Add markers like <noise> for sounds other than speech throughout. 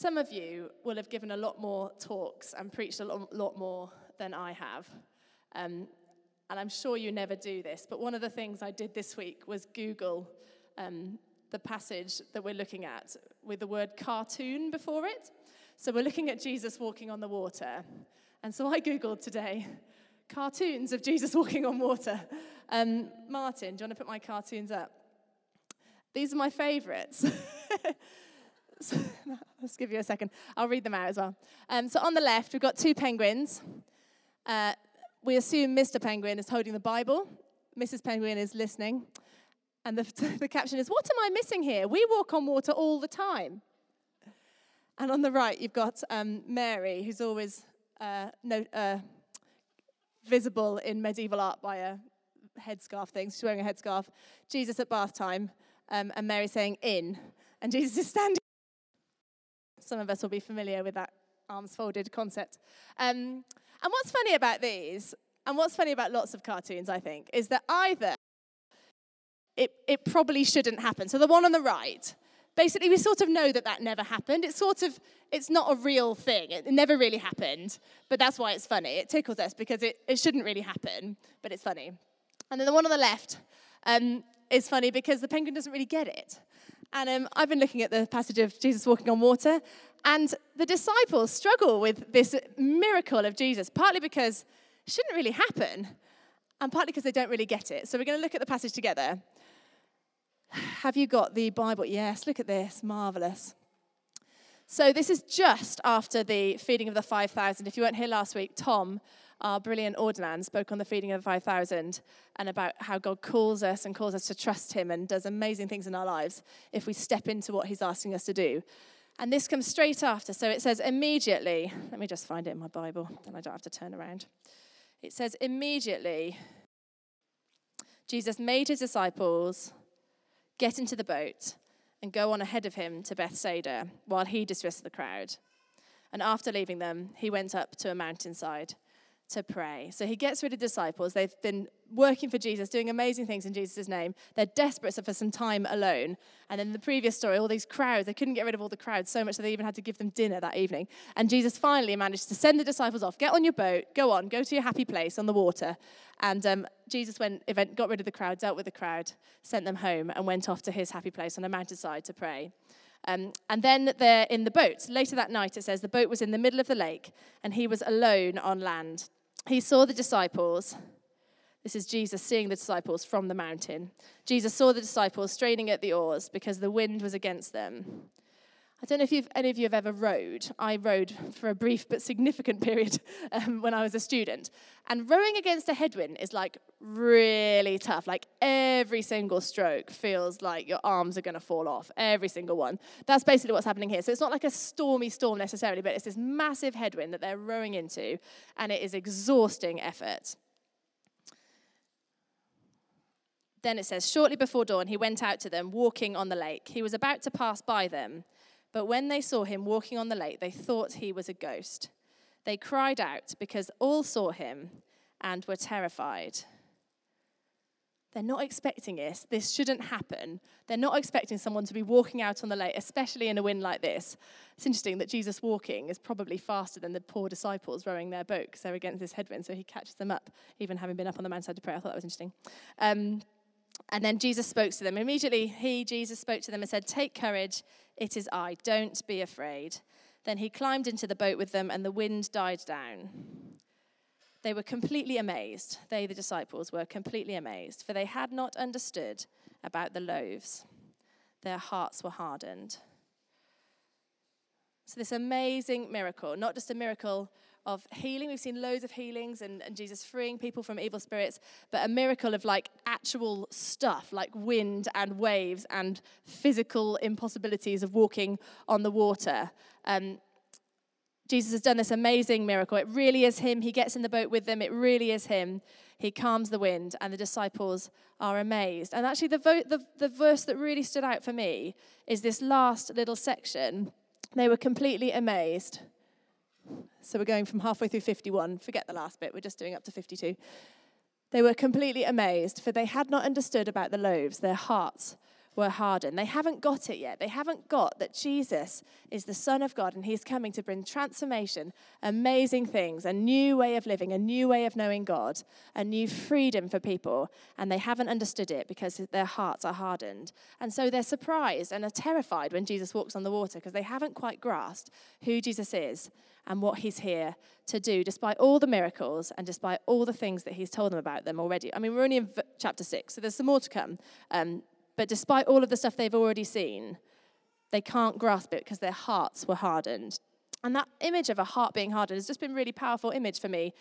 Some of you will have given a lot more talks and preached a lot, more than I have. Um, and I'm sure you never do this, but one of the things I did this week was Google um, the passage that we're looking at with the word cartoon before it. So we're looking at Jesus walking on the water. And so I Googled today cartoons of Jesus <laughs> walking on water. Um, Martin, do you want to put my cartoons up? These are my favorites. <laughs> <laughs> let's give you a second. I'll read them out as well. Um, so on the left, we've got two penguins. Uh, we assume Mr. Penguin is holding the Bible, Mrs. Penguin is listening. And the, <laughs> the caption is, What am I missing here? We walk on water all the time. And on the right, you've got um, Mary, who's always uh, no, uh, visible in medieval art by a headscarf thing. She's wearing a headscarf. Jesus at bath time, um, and Mary saying, In. And Jesus is standing. Some of us will be familiar with that arms folded concept. Um, and what's funny about these, and what's funny about lots of cartoons, I think, is that either it, it probably shouldn't happen. So the one on the right, basically we sort of know that that never happened. It's sort of, it's not a real thing. It never really happened, but that's why it's funny. It tickles us because it, it shouldn't really happen, but it's funny. And then the one on the left um, is funny because the penguin doesn't really get it. And um, I've been looking at the passage of Jesus walking on water, and the disciples struggle with this miracle of Jesus, partly because it shouldn't really happen, and partly because they don't really get it. So we're going to look at the passage together. Have you got the Bible? Yes, look at this. Marvelous. So, this is just after the feeding of the 5,000. If you weren't here last week, Tom, our brilliant ordinand, spoke on the feeding of the 5,000 and about how God calls us and calls us to trust Him and does amazing things in our lives if we step into what He's asking us to do. And this comes straight after. So, it says immediately, let me just find it in my Bible, then I don't have to turn around. It says, immediately, Jesus made His disciples get into the boat and go on ahead of him to Bethsaida while he dismissed the crowd. And after leaving them, he went up to a mountainside to pray. So he gets rid of disciples. They've been working for Jesus, doing amazing things in Jesus' name. They're desperate for some time alone. And in the previous story, all these crowds, they couldn't get rid of all the crowds so much that they even had to give them dinner that evening. And Jesus finally managed to send the disciples off. Get on your boat, go on, go to your happy place on the water. And um, Jesus went, event, got rid of the crowd, dealt with the crowd, sent them home, and went off to his happy place on a mountainside to pray. Um, and then they're in the boat. Later that night, it says the boat was in the middle of the lake, and he was alone on land he saw the disciples. This is Jesus seeing the disciples from the mountain. Jesus saw the disciples straining at the oars because the wind was against them. I don't know if any of you have ever rowed. I rowed for a brief but significant <laughs> period um, when I was a student. And rowing against a headwind is like really tough. Like every single stroke feels like your arms are going to fall off, every single one. That's basically what's happening here. So it's not like a stormy storm necessarily, but it's this massive headwind that they're rowing into, and it is exhausting effort. Then it says, shortly before dawn, he went out to them, walking on the lake. He was about to pass by them. But when they saw him walking on the lake, they thought he was a ghost. They cried out because all saw him and were terrified. They're not expecting this. This shouldn't happen. They're not expecting someone to be walking out on the lake, especially in a wind like this. It's interesting that Jesus walking is probably faster than the poor disciples rowing their boat because they're against this headwind, so he catches them up, even having been up on the mountainside to pray. I thought that was interesting. Um, and then Jesus spoke to them. Immediately, he, Jesus, spoke to them and said, Take courage, it is I, don't be afraid. Then he climbed into the boat with them, and the wind died down. They were completely amazed. They, the disciples, were completely amazed, for they had not understood about the loaves. Their hearts were hardened. So, this amazing miracle, not just a miracle of healing. We've seen loads of healings and, and Jesus freeing people from evil spirits, but a miracle of like actual stuff, like wind and waves and physical impossibilities of walking on the water. Um, Jesus has done this amazing miracle. It really is Him. He gets in the boat with them. It really is Him. He calms the wind, and the disciples are amazed. And actually, the, vo- the, the verse that really stood out for me is this last little section. They were completely amazed. So we're going from halfway through 51. Forget the last bit, we're just doing up to 52. They were completely amazed, for they had not understood about the loaves. Their hearts were hardened. They haven't got it yet. They haven't got that Jesus is the Son of God and He's coming to bring transformation, amazing things, a new way of living, a new way of knowing God, a new freedom for people. And they haven't understood it because their hearts are hardened. And so they're surprised and are terrified when Jesus walks on the water because they haven't quite grasped who Jesus is and what He's here to do, despite all the miracles and despite all the things that He's told them about them already. I mean, we're only in chapter six, so there's some more to come. Um, but despite all of the stuff they've already seen, they can't grasp it because their hearts were hardened. And that image of a heart being hardened has just been really powerful image for me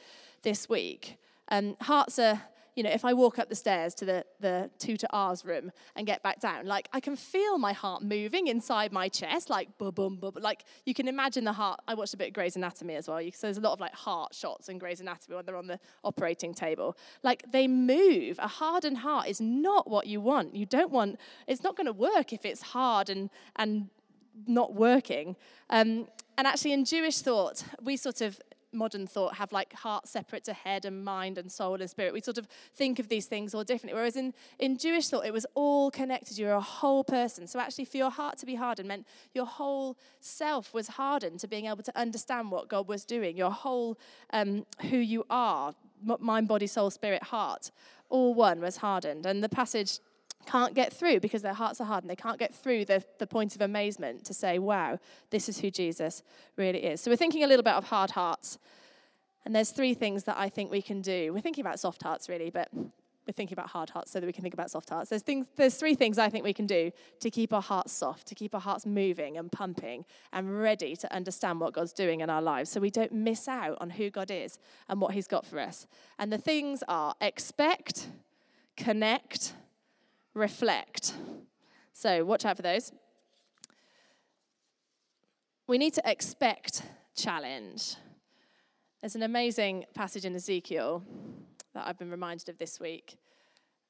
this week. Um, hearts are you know, if I walk up the stairs to the, the two to R's room and get back down, like I can feel my heart moving inside my chest, like boom, boom, boom. Like you can imagine the heart. I watched a bit of Grey's Anatomy as well. So there's a lot of like heart shots in Grey's Anatomy when they're on the operating table. Like they move. A hardened heart is not what you want. You don't want, it's not going to work if it's hard and, and not working. Um, and actually, in Jewish thought, we sort of modern thought have like heart separate to head and mind and soul and spirit. We sort of think of these things all differently. Whereas in, in Jewish thought, it was all connected. You're a whole person. So actually, for your heart to be hardened meant your whole self was hardened to being able to understand what God was doing. Your whole um, who you are, mind, body, soul, spirit, heart, all one was hardened. And the passage can't get through because their hearts are hardened. They can't get through the, the point of amazement to say, wow, this is who Jesus really is. So we're thinking a little bit of hard hearts. And there's three things that I think we can do. We're thinking about soft hearts, really, but we're thinking about hard hearts so that we can think about soft hearts. There's, things, there's three things I think we can do to keep our hearts soft, to keep our hearts moving and pumping and ready to understand what God's doing in our lives so we don't miss out on who God is and what He's got for us. And the things are expect, connect, reflect. So watch out for those. We need to expect challenge. There's an amazing passage in Ezekiel that I've been reminded of this week.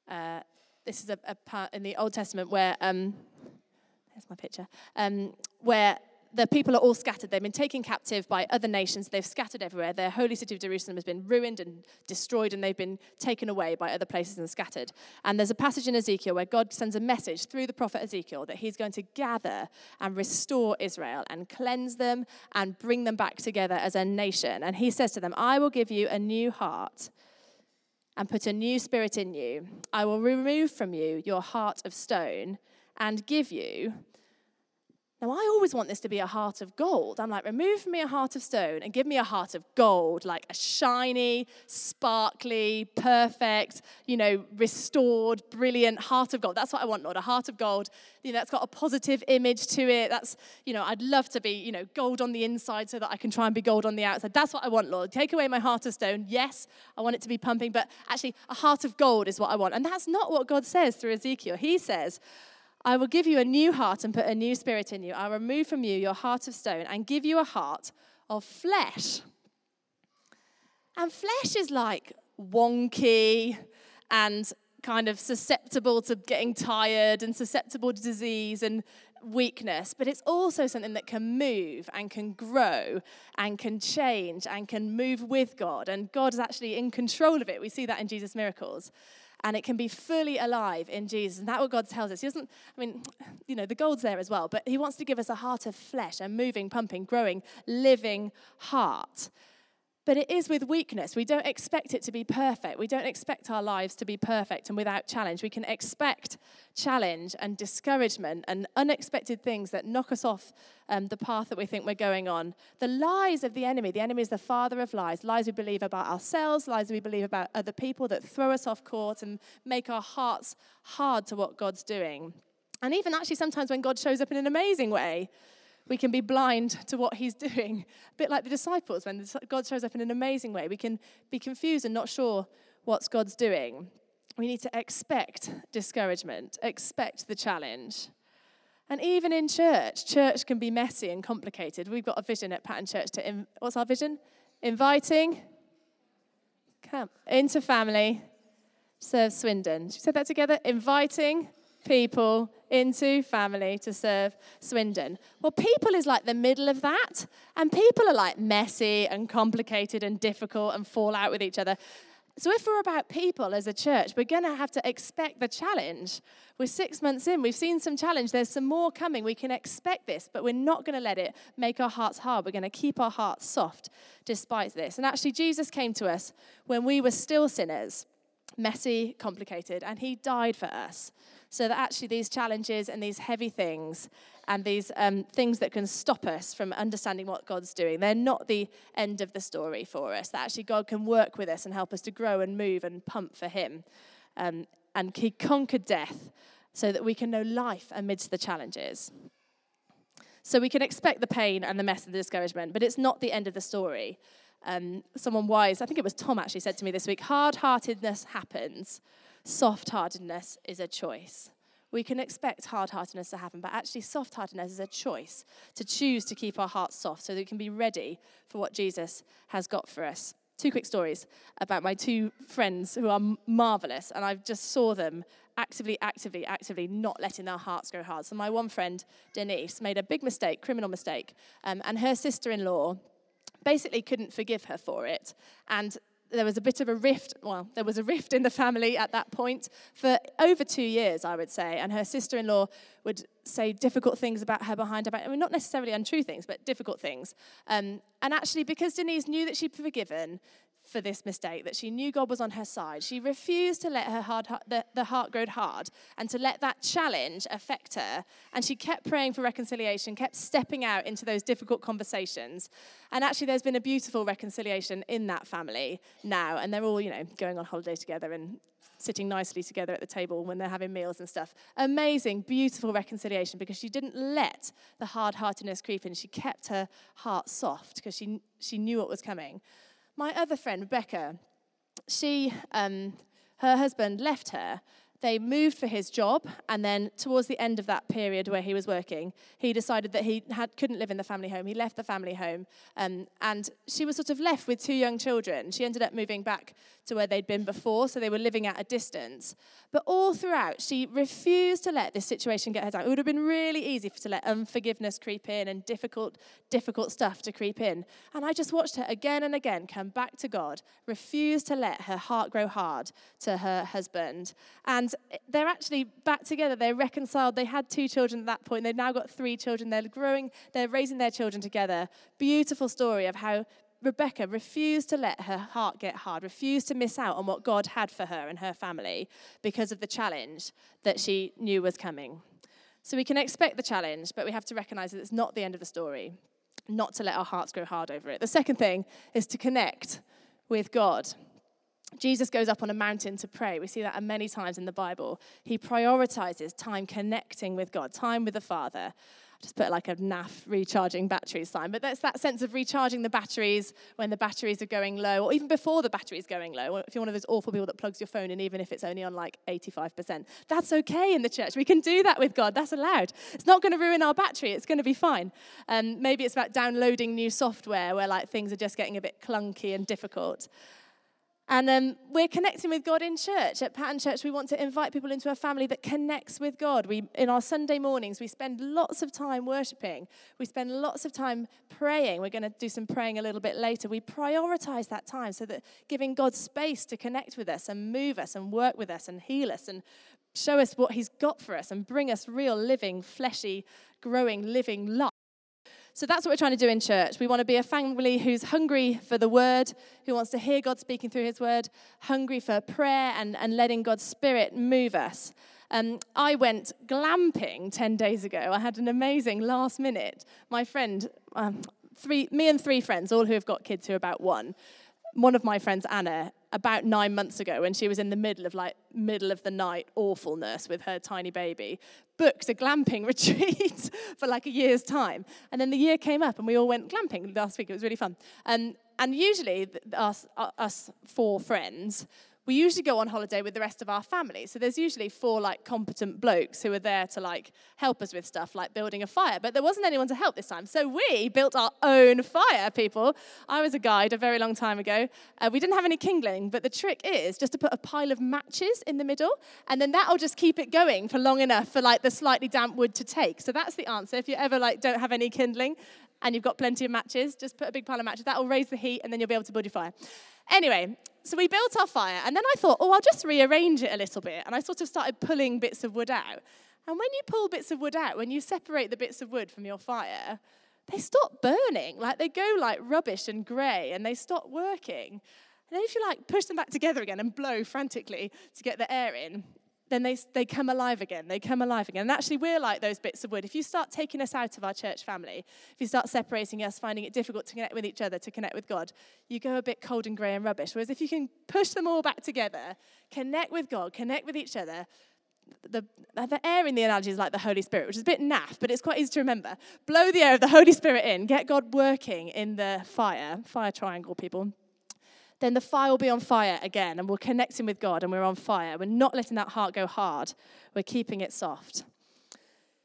Uh, this is a, a, part in the Old Testament where, um, there's my picture, um, where the people are all scattered. They've been taken captive by other nations. They've scattered everywhere. Their holy city of Jerusalem has been ruined and destroyed, and they've been taken away by other places and scattered. And there's a passage in Ezekiel where God sends a message through the prophet Ezekiel that he's going to gather and restore Israel and cleanse them and bring them back together as a nation. And he says to them, I will give you a new heart and put a new spirit in you. I will remove from you your heart of stone and give you now, I always want this to be a heart of gold. I'm like, remove from me a heart of stone and give me a heart of gold, like a shiny, sparkly, perfect, you know, restored, brilliant heart of gold. That's what I want, Lord, a heart of gold. You know, that's got a positive image to it. That's, you know, I'd love to be, you know, gold on the inside so that I can try and be gold on the outside. That's what I want, Lord. Take away my heart of stone. Yes, I want it to be pumping, but actually, a heart of gold is what I want. And that's not what God says through Ezekiel. He says, I will give you a new heart and put a new spirit in you. I'll remove from you your heart of stone and give you a heart of flesh. And flesh is like wonky and kind of susceptible to getting tired and susceptible to disease and weakness, but it's also something that can move and can grow and can change and can move with God. And God is actually in control of it. We see that in Jesus' miracles and it can be fully alive in Jesus. And that's what God tells us. He doesn't, I mean, you know, the gold's there as well, but He wants to give us a heart of flesh, a moving, pumping, growing, living heart. But it is with weakness. We don't expect it to be perfect. We don't expect our lives to be perfect and without challenge. We can expect challenge and discouragement and unexpected things that knock us off um, the path that we think we're going on. The lies of the enemy, the enemy is the father of lies, lies we believe about ourselves, lies we believe about other people that throw us off course and make our hearts hard to what God's doing. And even actually, sometimes when God shows up in an amazing way, we can be blind to what he's <laughs> doing. A bit like the disciples, when God shows up in an amazing way, we can be confused and not sure what God's doing. We need to expect discouragement, expect the challenge. And even in church, church can be messy and complicated. We've got a vision at Pattern Church to, what's our vision? Inviting come into family, serve Swindon. We say that together? Inviting people into family to serve Swindon. Well, people is like the middle of that, and people are like messy and complicated and difficult and fall out with each other. So, if we're about people as a church, we're going to have to expect the challenge. We're six months in, we've seen some challenge, there's some more coming. We can expect this, but we're not going to let it make our hearts hard. We're going to keep our hearts soft despite this. And actually, Jesus came to us when we were still sinners, messy, complicated, and he died for us. So that actually, these challenges and these heavy things and these um, things that can stop us from understanding what God's doing. They're not the end of the story for us. That actually God can work with us and help us to grow and move and pump for Him. Um, and He conquered death so that we can know life amidst the challenges. So we can expect the pain and the mess and the discouragement, but it's not the end of the story. Um, someone wise, I think it was Tom actually said to me this week hard heartedness happens, soft heartedness is a choice we can expect hard heartedness to happen, but actually, soft heartedness is a choice to choose to keep our hearts soft so that we can be ready for what Jesus has got for us. Two quick stories about my two friends who are marvelous, and I just saw them actively, actively, actively not letting their hearts go hard. So, my one friend, Denise, made a big mistake, criminal mistake, um, and her sister in law basically couldn't forgive her for it. And there was a bit of a rift. Well, there was a rift in the family at that point for over two years, I would say. And her sister in law would say difficult things about her behind her back. I mean, not necessarily untrue things, but difficult things. Um, and actually, because Denise knew that she'd forgiven, for this mistake, that she knew God was on her side. She refused to let her hard, the, the heart grow hard and to let that challenge affect her. And she kept praying for reconciliation, kept stepping out into those difficult conversations. And actually, there's been a beautiful reconciliation in that family now. And they're all, you know, going on holiday together and sitting nicely together at the table when they're having meals and stuff. Amazing, beautiful reconciliation because she didn't let the hard heartedness creep in. She kept her heart soft because she, she knew what was coming. My other friend, Rebecca, she, um, her husband left her they moved for his job, and then towards the end of that period where he was working, he decided that he had, couldn't live in the family home. He left the family home, um, and she was sort of left with two young children. She ended up moving back to where they'd been before, so they were living at a distance. But all throughout, she refused to let this situation get her down. It would have been really easy to let unforgiveness creep in and difficult, difficult stuff to creep in. And I just watched her again and again come back to God, refuse to let her heart grow hard to her husband. And they're actually back together. They're reconciled. They had two children at that point. They've now got three children. They're growing, they're raising their children together. Beautiful story of how Rebecca refused to let her heart get hard, refused to miss out on what God had for her and her family because of the challenge that she knew was coming. So we can expect the challenge, but we have to recognize that it's not the end of the story, not to let our hearts grow hard over it. The second thing is to connect with God. Jesus goes up on a mountain to pray. We see that many times in the Bible. He prioritizes time connecting with God, time with the Father. Just put like a NAF recharging batteries sign, but that's that sense of recharging the batteries when the batteries are going low, or even before the battery's going low. If you're one of those awful people that plugs your phone in, even if it's only on like 85%, that's okay in the church. We can do that with God. That's allowed. It's not going to ruin our battery. It's going to be fine. Um, maybe it's about downloading new software where like things are just getting a bit clunky and difficult. And um, we're connecting with God in church. At Pattern Church, we want to invite people into a family that connects with God. We, in our Sunday mornings, we spend lots of time worshiping. We spend lots of time praying. We're going to do some praying a little bit later. We prioritize that time so that giving God space to connect with us and move us and work with us and heal us and show us what He's got for us and bring us real, living, fleshy, growing, living life so that's what we're trying to do in church. We want to be a family who's hungry for the word, who wants to hear God speaking through his word, hungry for prayer and, and letting God's spirit move us. Um, I went glamping 10 days ago. I had an amazing last minute. My friend, um, three, me and three friends, all who have got kids who are about one, one of my friends, Anna, about nine months ago, when she was in the middle of like middle of the night awfulness with her tiny baby, booked a glamping <laughs> retreat for like a year's time. And then the year came up, and we all went glamping last week. It was really fun. Um, and usually, us, us four friends we usually go on holiday with the rest of our family. So there's usually four like competent blokes who are there to like help us with stuff like building a fire. But there wasn't anyone to help this time. So we built our own fire, people. I was a guide a very long time ago. Uh, we didn't have any kindling, but the trick is just to put a pile of matches in the middle, and then that'll just keep it going for long enough for like the slightly damp wood to take. So that's the answer. If you ever like don't have any kindling and you've got plenty of matches, just put a big pile of matches. That will raise the heat, and then you'll be able to build your fire. Anyway, so we built our fire, and then I thought, oh, I'll just rearrange it a little bit. And I sort of started pulling bits of wood out. And when you pull bits of wood out, when you separate the bits of wood from your fire, they stop burning. Like they go like rubbish and grey and they stop working. And then if you like push them back together again and blow frantically to get the air in, then they, they come alive again. They come alive again. And actually, we're like those bits of wood. If you start taking us out of our church family, if you start separating us, finding it difficult to connect with each other, to connect with God, you go a bit cold and grey and rubbish. Whereas if you can push them all back together, connect with God, connect with each other, the, the air in the analogy is like the Holy Spirit, which is a bit naff, but it's quite easy to remember. Blow the air of the Holy Spirit in, get God working in the fire, fire triangle, people. Then the fire will be on fire again, and we're connecting with God and we're on fire. We're not letting that heart go hard, we're keeping it soft.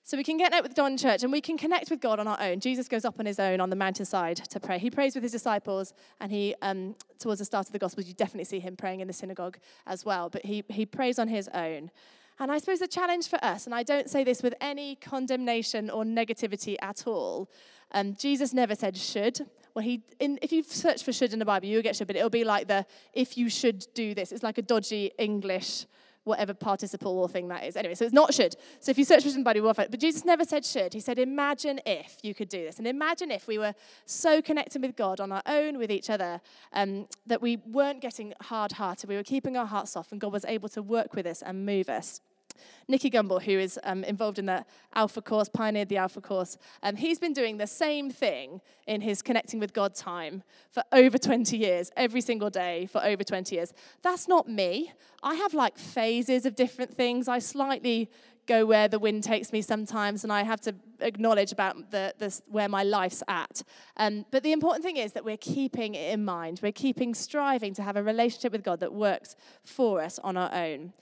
So we can get out with Don Church and we can connect with God on our own. Jesus goes up on his own on the mountainside to pray. He prays with his disciples, and he, um, towards the start of the Gospels, you definitely see him praying in the synagogue as well. But he, he prays on his own. And I suppose the challenge for us, and I don't say this with any condemnation or negativity at all, um, Jesus never said should. Well, he, in, if you search for should in the Bible, you'll get should, but it'll be like the if you should do this. It's like a dodgy English, whatever participle or thing that is. Anyway, so it's not should. So if you search for should in the Bible, But Jesus never said should. He said, imagine if you could do this. And imagine if we were so connected with God on our own, with each other, um, that we weren't getting hard hearted. We were keeping our hearts soft, and God was able to work with us and move us. Nicky Gumbel, who is um, involved in the Alpha course, pioneered the Alpha course, um, he's been doing the same thing in his Connecting with God time for over 20 years, every single day for over 20 years. That's not me. I have like phases of different things. I slightly go where the wind takes me sometimes, and I have to acknowledge about the, the where my life's at. Um, but the important thing is that we're keeping it in mind. We're keeping striving to have a relationship with God that works for us on our own.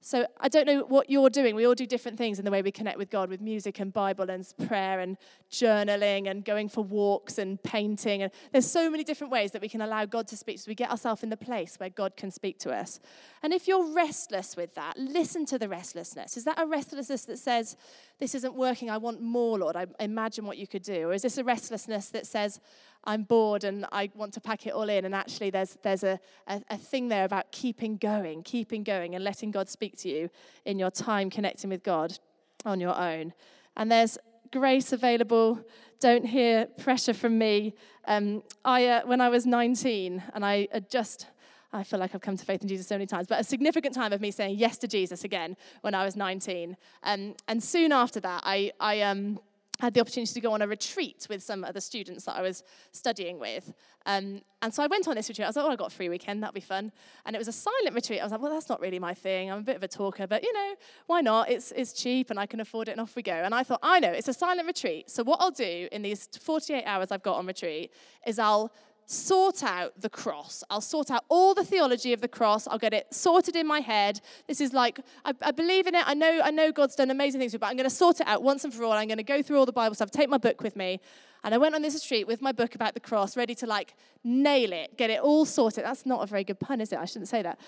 So I don't know what you're doing. We all do different things in the way we connect with God with music and Bible and prayer and journaling and going for walks and painting. And there's so many different ways that we can allow God to speak so we get ourselves in the place where God can speak to us. And if you're restless with that, listen to the restlessness. Is that a restlessness that says, This isn't working, I want more, Lord? I imagine what you could do. Or is this a restlessness that says, I'm bored and I want to pack it all in. And actually, there's, there's a, a, a, thing there about keeping going, keeping going, and letting God speak to you in your time connecting with God on your own. And there's grace available. Don't hear pressure from me. Um, I, uh, when I was 19, and I just. I feel like I've come to faith in Jesus so many times, but a significant time of me saying yes to Jesus again when I was 19. Um, and soon after that, I, I um, had the opportunity to go on a retreat with some other students that I was studying with. Um, and so I went on this retreat. I was like, oh, I got a free weekend, that'll be fun. And it was a silent retreat. I was like, well, that's not really my thing. I'm a bit of a talker, but you know, why not? It's, it's cheap and I can afford it, and off we go. And I thought, I know, it's a silent retreat. So what I'll do in these 48 hours I've got on retreat is I'll sort out the cross. I'll sort out all the theology of the cross. I'll get it sorted in my head. This is like I, I believe in it. I know I know God's done amazing things, but I'm going to sort it out once and for all. I'm going to go through all the Bible stuff, take my book with me, and I went on this street with my book about the cross, ready to like nail it, get it all sorted. That's not a very good pun, is it? I shouldn't say that.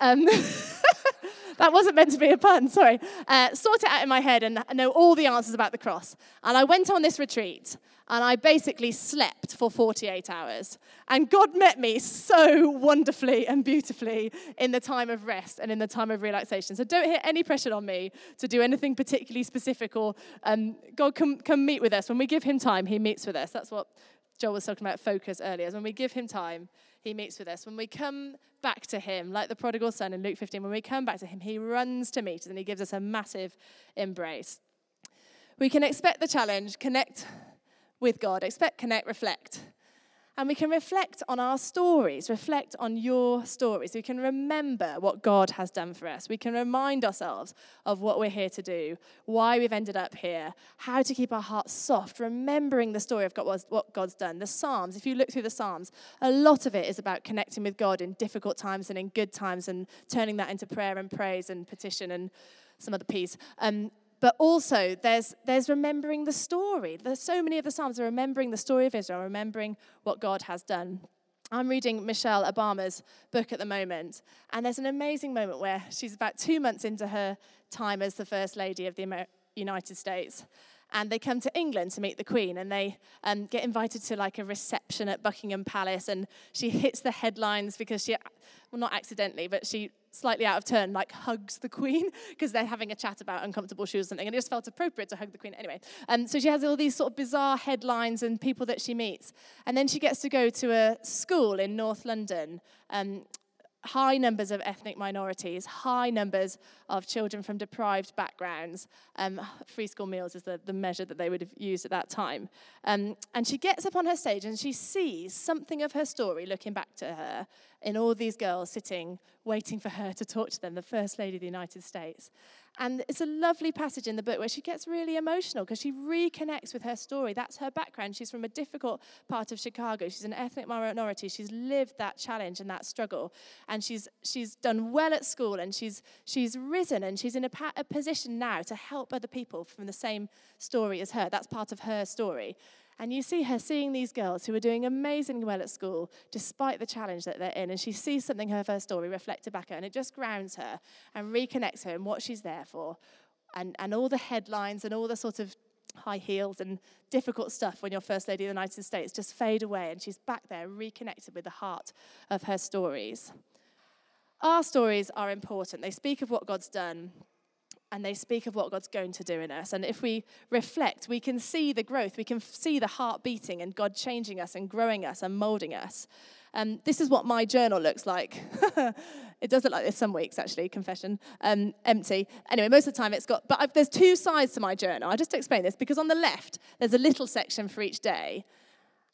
Um, <laughs> that wasn't meant to be a pun, sorry. Uh, sort it out in my head and know all the answers about the cross. And I went on this retreat and I basically slept for 48 hours. And God met me so wonderfully and beautifully in the time of rest and in the time of relaxation. So don't hit any pressure on me to do anything particularly specific or um, God can, can meet with us. When we give Him time, He meets with us. That's what Joel was talking about focus earlier. When we give Him time, He meets with us. When we come back to Him, like the prodigal son in Luke 15, when we come back to Him, He runs to meet us and He gives us a massive embrace. We can expect the challenge, connect with God. Expect, connect, reflect. And we can reflect on our stories, reflect on your stories. We can remember what God has done for us. We can remind ourselves of what we're here to do, why we've ended up here, how to keep our hearts soft, remembering the story of God, what God's done. The Psalms, if you look through the Psalms, a lot of it is about connecting with God in difficult times and in good times and turning that into prayer and praise and petition and some other piece. Um, but also, there's, there's remembering the story. There's so many of the Psalms are remembering the story of Israel, remembering what God has done. I'm reading Michelle Obama's book at the moment, and there's an amazing moment where she's about two months into her time as the First Lady of the Amer- United States. And they come to England to meet the Queen, and they um, get invited to like a reception at Buckingham Palace, and she hits the headlines because she, well, not accidentally, but she slightly out of turn, like hugs the Queen <laughs> because they're having a chat about uncomfortable shoes or something, and it just felt appropriate to hug the Queen anyway. Um, so she has all these sort of bizarre headlines and people that she meets, and then she gets to go to a school in North London. Um, high numbers of ethnic minorities, high numbers of children from deprived backgrounds. Um, free school meals is the, the measure that they would have used at that time. Um, and she gets up on her stage and she sees something of her story looking back to her in all these girls sitting, waiting for her to talk to them, the First Lady of the United States. And it's a lovely passage in the book where she gets really emotional because she reconnects with her story. That's her background. She's from a difficult part of Chicago. She's an ethnic minority. She's lived that challenge and that struggle. And she's, she's done well at school and she's, she's risen and she's in a, pa- a position now to help other people from the same story as her. That's part of her story. And you see her seeing these girls who are doing amazingly well at school despite the challenge that they're in. And she sees something her story reflected back at her, and it just grounds her and reconnects her in what she's there for. And, and all the headlines and all the sort of high heels and difficult stuff when you're First Lady of the United States just fade away, and she's back there reconnected with the heart of her stories. Our stories are important. They speak of what God's done, and they speak of what God's going to do in us. And if we reflect, we can see the growth, we can see the heart beating and God changing us and growing us and molding us. Um, this is what my journal looks like. <laughs> it does look like this some weeks, actually, confession, um, empty. Anyway, most of the time it's got, but I've, there's two sides to my journal. I'll just explain this because on the left, there's a little section for each day.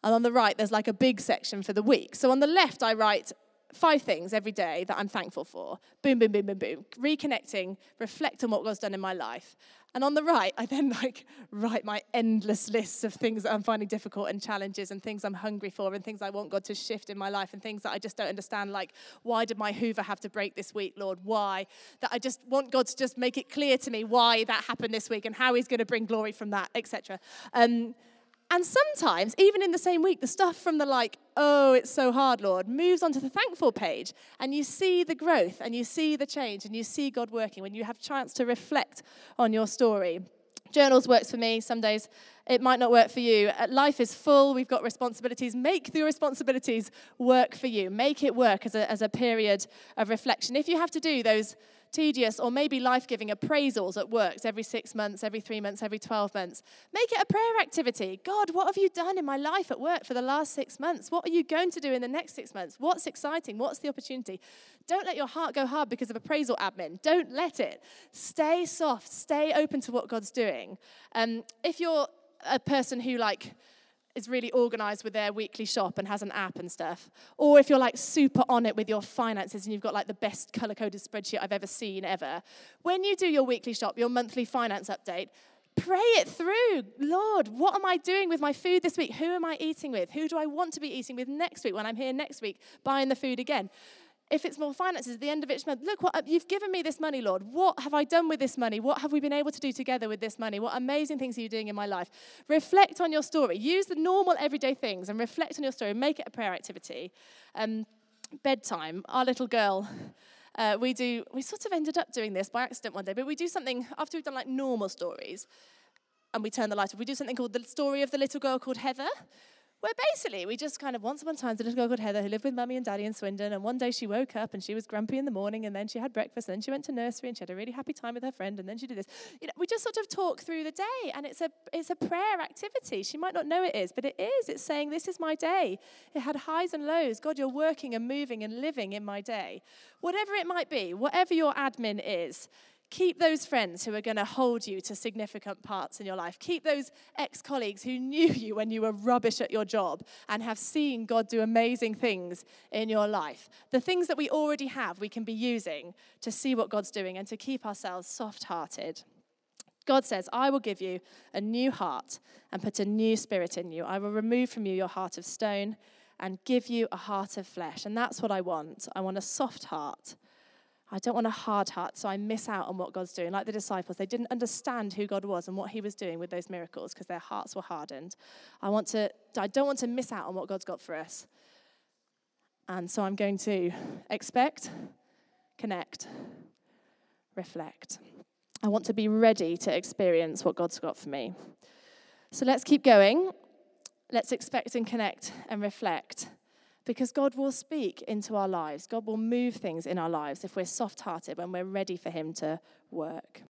And on the right, there's like a big section for the week. So on the left, I write five things every day that I'm thankful for. Boom, boom, boom, boom, boom. Reconnecting, reflect on what God's done in my life. And on the right, I then <laughs> like write my endless lists of things that I'm finding difficult and challenges and things I'm hungry for and things I want God to shift in my life and things that I just don't understand, like why did my Hoover have to break this week, Lord? Why? That I just want God to just make it clear to me why that happened this week and how He's going to bring glory from that, etc. Um, and sometimes, even in the same week, the stuff from the like, oh, it's so hard, Lord, moves onto the thankful page. And you see the growth and you see the change and you see God working when you have chance to reflect on your story. Journals works for me. Some days it might not work for you. Uh, life is full. We've got responsibilities. Make the responsibilities work for you. Make it work as a, as a period of reflection. If you have to do those tedious or maybe life giving appraisals at works every six months, every three months, every 12 months. Make it a prayer activity. God, what have you done in my life at work for the last six months? What are you going to do in the next six months? What's exciting? What's the opportunity? Don't let your heart go hard because of appraisal admin. Don't let it. Stay soft. Stay open to what God's doing. Um, if you're a person who, like, is really organized with their weekly shop and has an app and stuff. Or if you're like super on it with your finances and you've got like the best color coded spreadsheet I've ever seen ever. When you do your weekly shop, your monthly finance update, pray it through. Lord, what am I doing with my food this week? Who am I eating with? Who do I want to be eating with next week when I'm here next week buying the food again? If it's more finances at the end of each month, look what you've given me this money, Lord. What have I done with this money? What have we been able to do together with this money? What amazing things are you doing in my life? Reflect on your story. Use the normal everyday things and reflect on your story. Make it a prayer activity. Um, bedtime. Our little girl. Uh, we do. We sort of ended up doing this by accident one day, but we do something after we've done like normal stories, and we turn the light off. We do something called the story of the little girl called Heather, where basically we just kind of once upon a time, a little girl called Heather who lived with mummy and daddy in Swindon. And one day she woke up and she was grumpy in the morning, and then she had breakfast, and then she went to nursery and she had a really happy time with her friend, and then she did this. You know, we just sort of talk through the day, and it's a it's a prayer activity. She might not know it is, but it is. It's saying, This is my day. It had highs and lows. God, you're working and moving and living in my day. Whatever it might be, whatever your admin is, Keep those friends who are going to hold you to significant parts in your life. Keep those ex colleagues who knew you when you were rubbish at your job and have seen God do amazing things in your life. The things that we already have, we can be using to see what God's doing and to keep ourselves soft hearted. God says, I will give you a new heart and put a new spirit in you. I will remove from you your heart of stone and give you a heart of flesh. And that's what I want. I want a soft heart I don't want a hard heart, so I miss out on what God's doing. Like the disciples, they didn't understand who God was and what He was doing with those miracles because their hearts were hardened. I want to, I don't want to miss out on what God's got for us. And so I'm going to expect, connect, reflect. I want to be ready to experience what God's got for me. So let's keep going. Let's expect and connect and reflect because God will speak into our lives. God will move things in our lives if we're soft hearted, when we're ready for Him to work.